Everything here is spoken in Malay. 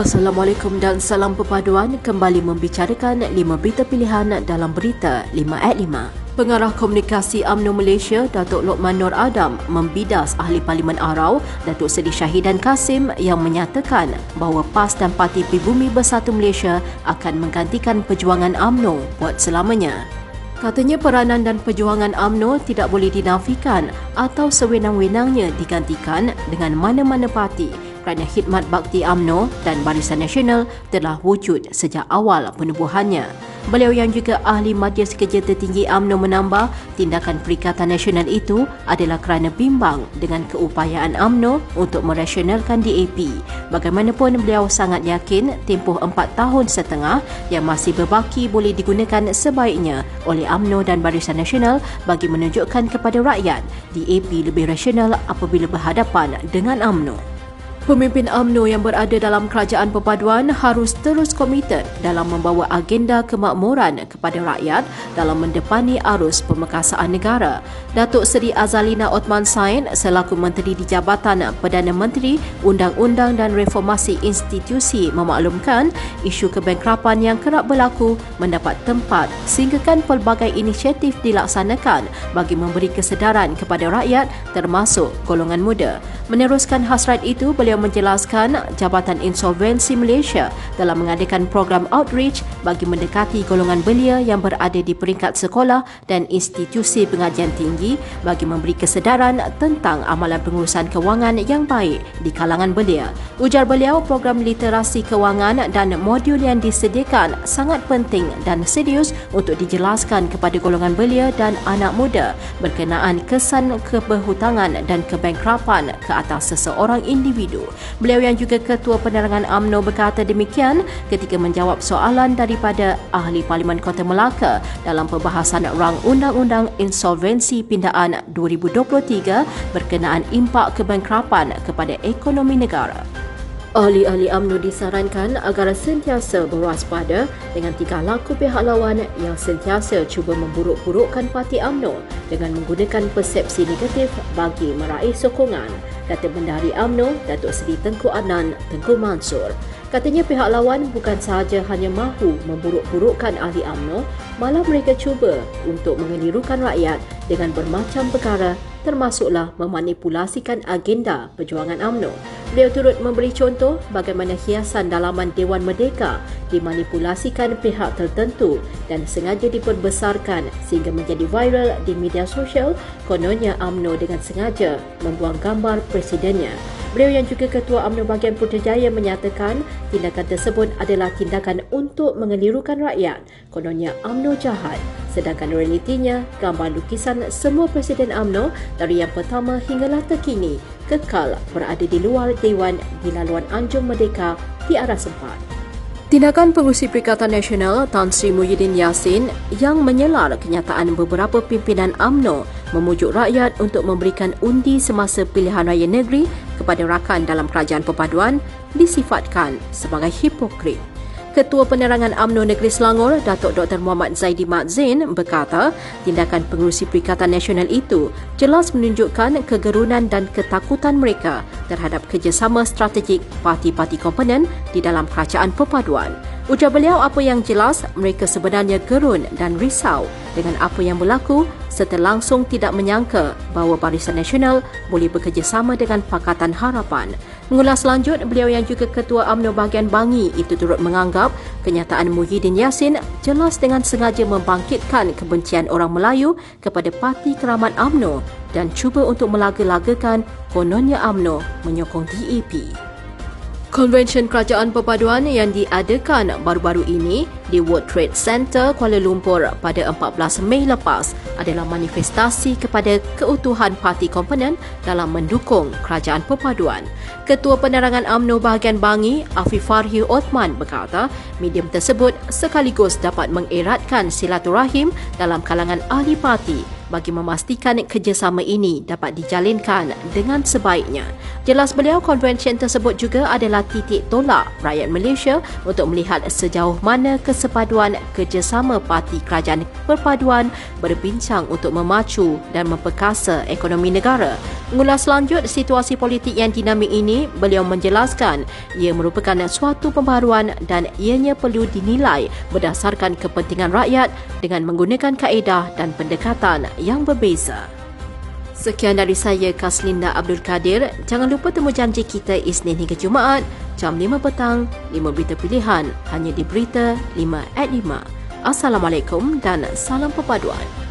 Assalamualaikum dan salam perpaduan kembali membicarakan lima berita pilihan dalam berita 5 at 5. Pengarah Komunikasi UMNO Malaysia, Datuk Lokman Nur Adam, membidas Ahli Parlimen Arau, Datuk Seri Syahidan Kasim yang menyatakan bahawa PAS dan Parti Pribumi Bersatu Malaysia akan menggantikan perjuangan UMNO buat selamanya. Katanya peranan dan perjuangan AMNO tidak boleh dinafikan atau sewenang-wenangnya digantikan dengan mana-mana parti kerana khidmat bakti AMNO dan Barisan Nasional telah wujud sejak awal penubuhannya. Beliau yang juga ahli Majlis Kerja Tertinggi AMNO menambah tindakan Perikatan Nasional itu adalah kerana bimbang dengan keupayaan AMNO untuk merasionalkan DAP. Bagaimanapun beliau sangat yakin tempoh empat tahun setengah yang masih berbaki boleh digunakan sebaiknya oleh AMNO dan Barisan Nasional bagi menunjukkan kepada rakyat DAP lebih rasional apabila berhadapan dengan AMNO. Pemimpin AMNO yang berada dalam kerajaan perpaduan harus terus komited dalam membawa agenda kemakmuran kepada rakyat dalam mendepani arus pemekasaan negara. Datuk Seri Azalina Otman Sain selaku Menteri di Jabatan Perdana Menteri Undang-Undang dan Reformasi Institusi memaklumkan isu kebengkrapan yang kerap berlaku mendapat tempat sehinggakan pelbagai inisiatif dilaksanakan bagi memberi kesedaran kepada rakyat termasuk golongan muda. Meneruskan hasrat itu, beliau menjelaskan Jabatan Insolvensi Malaysia dalam mengadakan program outreach bagi mendekati golongan belia yang berada di peringkat sekolah dan institusi pengajian tinggi bagi memberi kesedaran tentang amalan pengurusan kewangan yang baik di kalangan belia. Ujar beliau, program literasi kewangan dan modul yang disediakan sangat penting dan serius untuk dijelaskan kepada golongan belia dan anak muda berkenaan kesan keberhutangan dan kebengkrapan ke atas seseorang individu. Beliau yang juga Ketua Penerangan AMNO berkata demikian ketika menjawab soalan daripada Ahli Parlimen Kota Melaka dalam perbahasan rang Undang-Undang Insolvensi Pindaan 2023 berkenaan impak kebengkrapan kepada ekonomi negara. Ahli-ahli AMNO disarankan agar sentiasa berwaspada dengan tiga laku pihak lawan yang sentiasa cuba memburuk-burukkan parti AMNO dengan menggunakan persepsi negatif bagi meraih sokongan, kata Bendahari AMNO Datuk Seri Tengku Adnan Tengku Mansur. Katanya pihak lawan bukan sahaja hanya mahu memburuk-burukkan ahli AMNO, malah mereka cuba untuk mengelirukan rakyat dengan bermacam perkara termasuklah memanipulasikan agenda perjuangan AMNO. Beliau turut memberi contoh bagaimana hiasan dalaman Dewan Merdeka dimanipulasikan pihak tertentu dan sengaja diperbesarkan sehingga menjadi viral di media sosial kononnya AMNO dengan sengaja membuang gambar presidennya. Beliau yang juga Ketua UMNO Bahagian Putrajaya menyatakan tindakan tersebut adalah tindakan untuk mengelirukan rakyat. Kononnya UMNO jahat. Sedangkan realitinya, gambar lukisan semua Presiden UMNO dari yang pertama hinggalah terkini kekal berada di luar Dewan di laluan Anjung Merdeka di arah sempat. Tindakan Pengurusi Perikatan Nasional Tan Sri Muhyiddin Yassin yang menyelar kenyataan beberapa pimpinan AMNO memujuk rakyat untuk memberikan undi semasa pilihan raya negeri kepada rakan dalam kerajaan perpaduan disifatkan sebagai hipokrit. Ketua Penerangan UMNO Negeri Selangor, Datuk Dr. Muhammad Zaidi Mat Zain berkata, tindakan pengurusi Perikatan Nasional itu jelas menunjukkan kegerunan dan ketakutan mereka terhadap kerjasama strategik parti-parti komponen di dalam kerajaan perpaduan. Ujar beliau apa yang jelas mereka sebenarnya gerun dan risau dengan apa yang berlaku serta langsung tidak menyangka bahawa Barisan Nasional boleh bekerjasama dengan Pakatan Harapan. Mengulas lanjut, beliau yang juga Ketua UMNO bahagian Bangi itu turut menganggap kenyataan Muhyiddin Yassin jelas dengan sengaja membangkitkan kebencian orang Melayu kepada Parti Keramat UMNO dan cuba untuk melaga-lagakan kononnya UMNO menyokong DAP. Konvensyen Kerajaan Perpaduan yang diadakan baru-baru ini di World Trade Center Kuala Lumpur pada 14 Mei lepas adalah manifestasi kepada keutuhan parti komponen dalam mendukung Kerajaan Perpaduan. Ketua Penerangan AMNO bahagian Bangi, Afif Farhi Othman berkata, medium tersebut sekaligus dapat mengeratkan silaturahim dalam kalangan ahli parti bagi memastikan kerjasama ini dapat dijalinkan dengan sebaiknya. Jelas beliau konvensyen tersebut juga adalah titik tolak rakyat Malaysia untuk melihat sejauh mana kesepaduan kerjasama parti kerajaan perpaduan berbincang untuk memacu dan memperkasa ekonomi negara. Mengulas lanjut situasi politik yang dinamik ini, beliau menjelaskan ia merupakan suatu pembaharuan dan ianya perlu dinilai berdasarkan kepentingan rakyat dengan menggunakan kaedah dan pendekatan yang berbeza. Sekian dari saya Kaslinda Abdul Kadir. Jangan lupa temu janji kita Isnin hingga Jumaat jam 5 petang, 5 berita pilihan hanya di Berita 5 at 5. Assalamualaikum dan salam perpaduan.